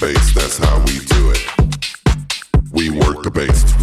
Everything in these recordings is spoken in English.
bass, that's how we do it. We work the bass.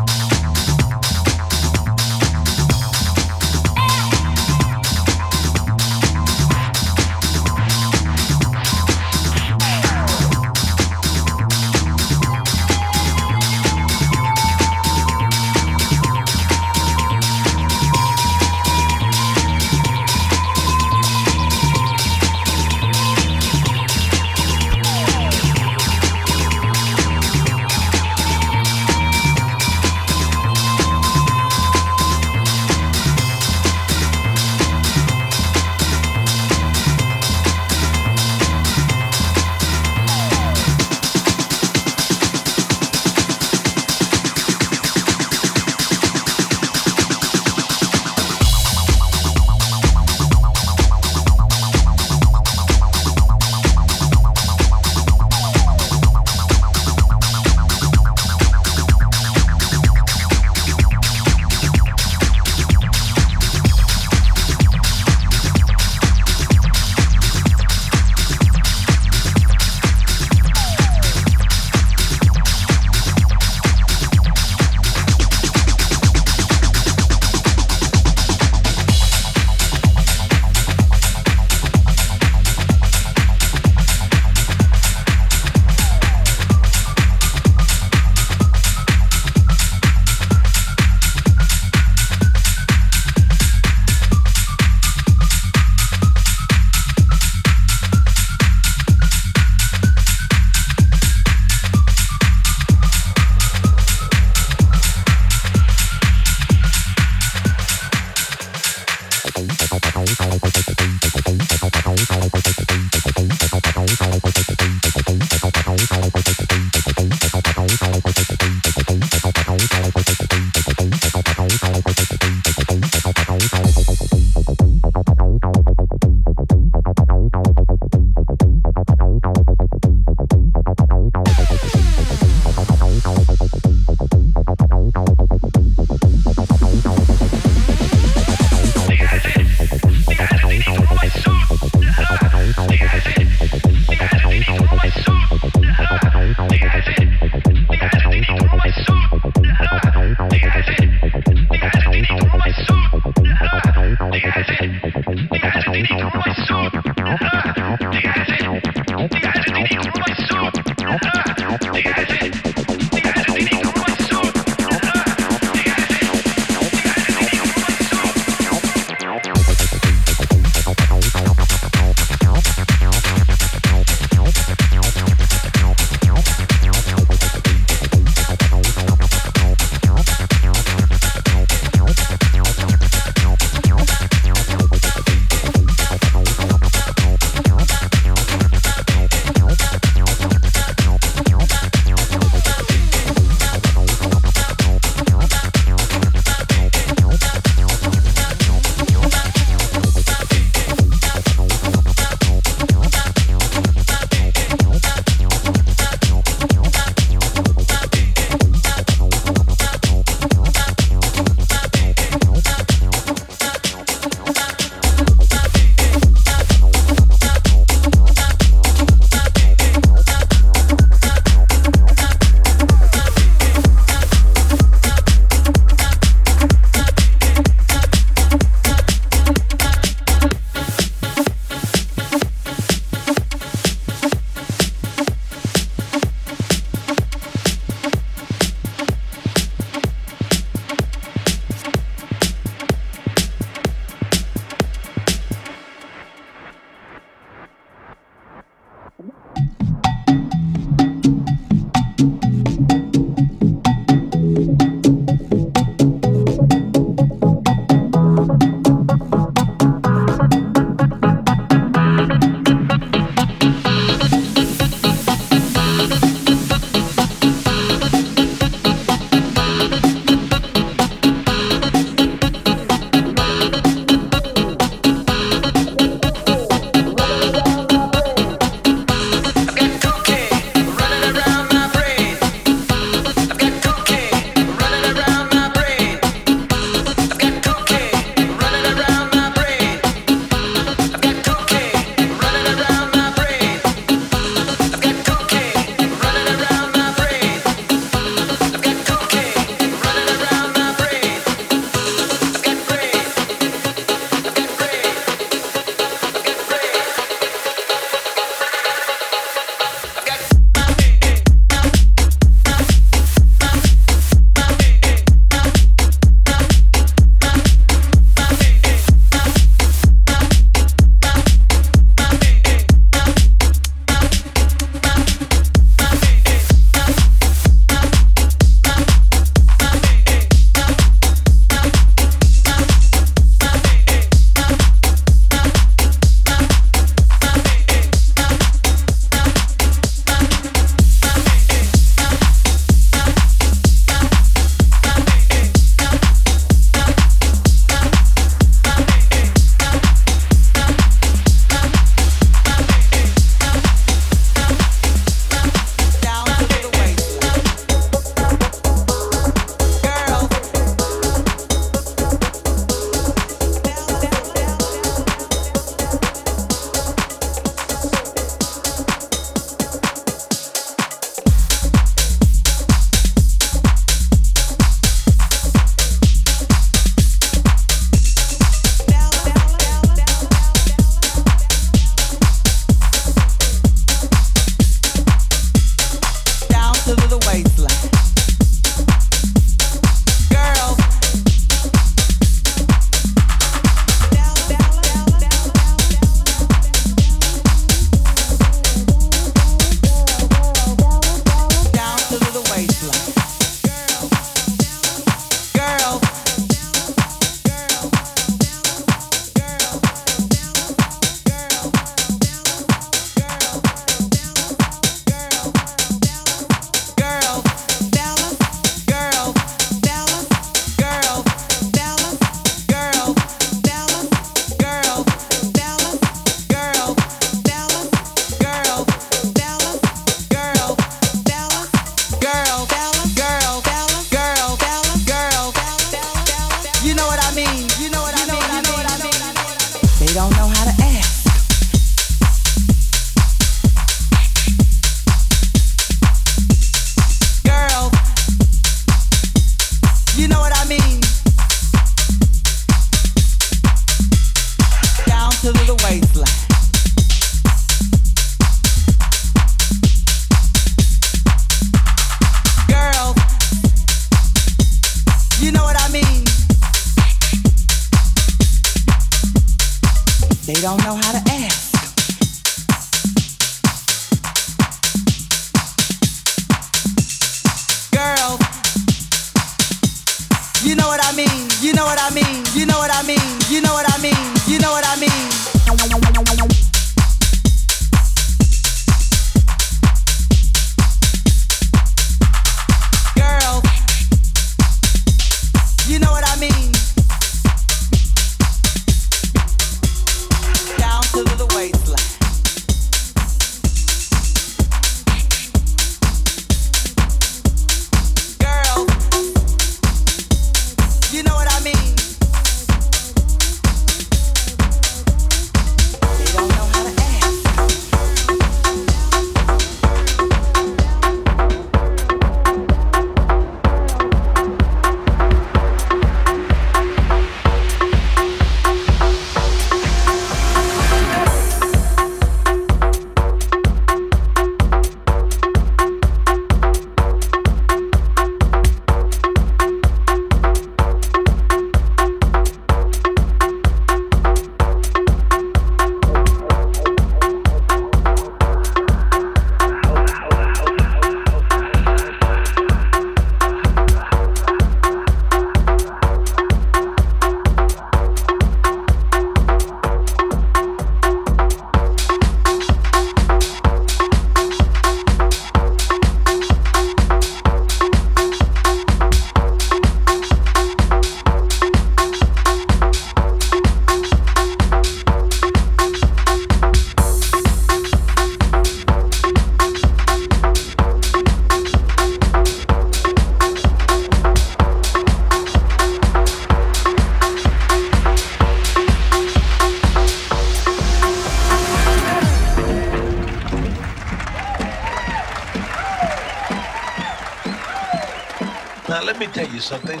Now, let me tell you something.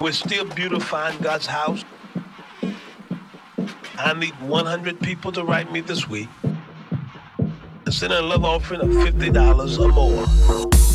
We're still beautifying God's house. I need 100 people to write me this week and send a love offering of $50 or more.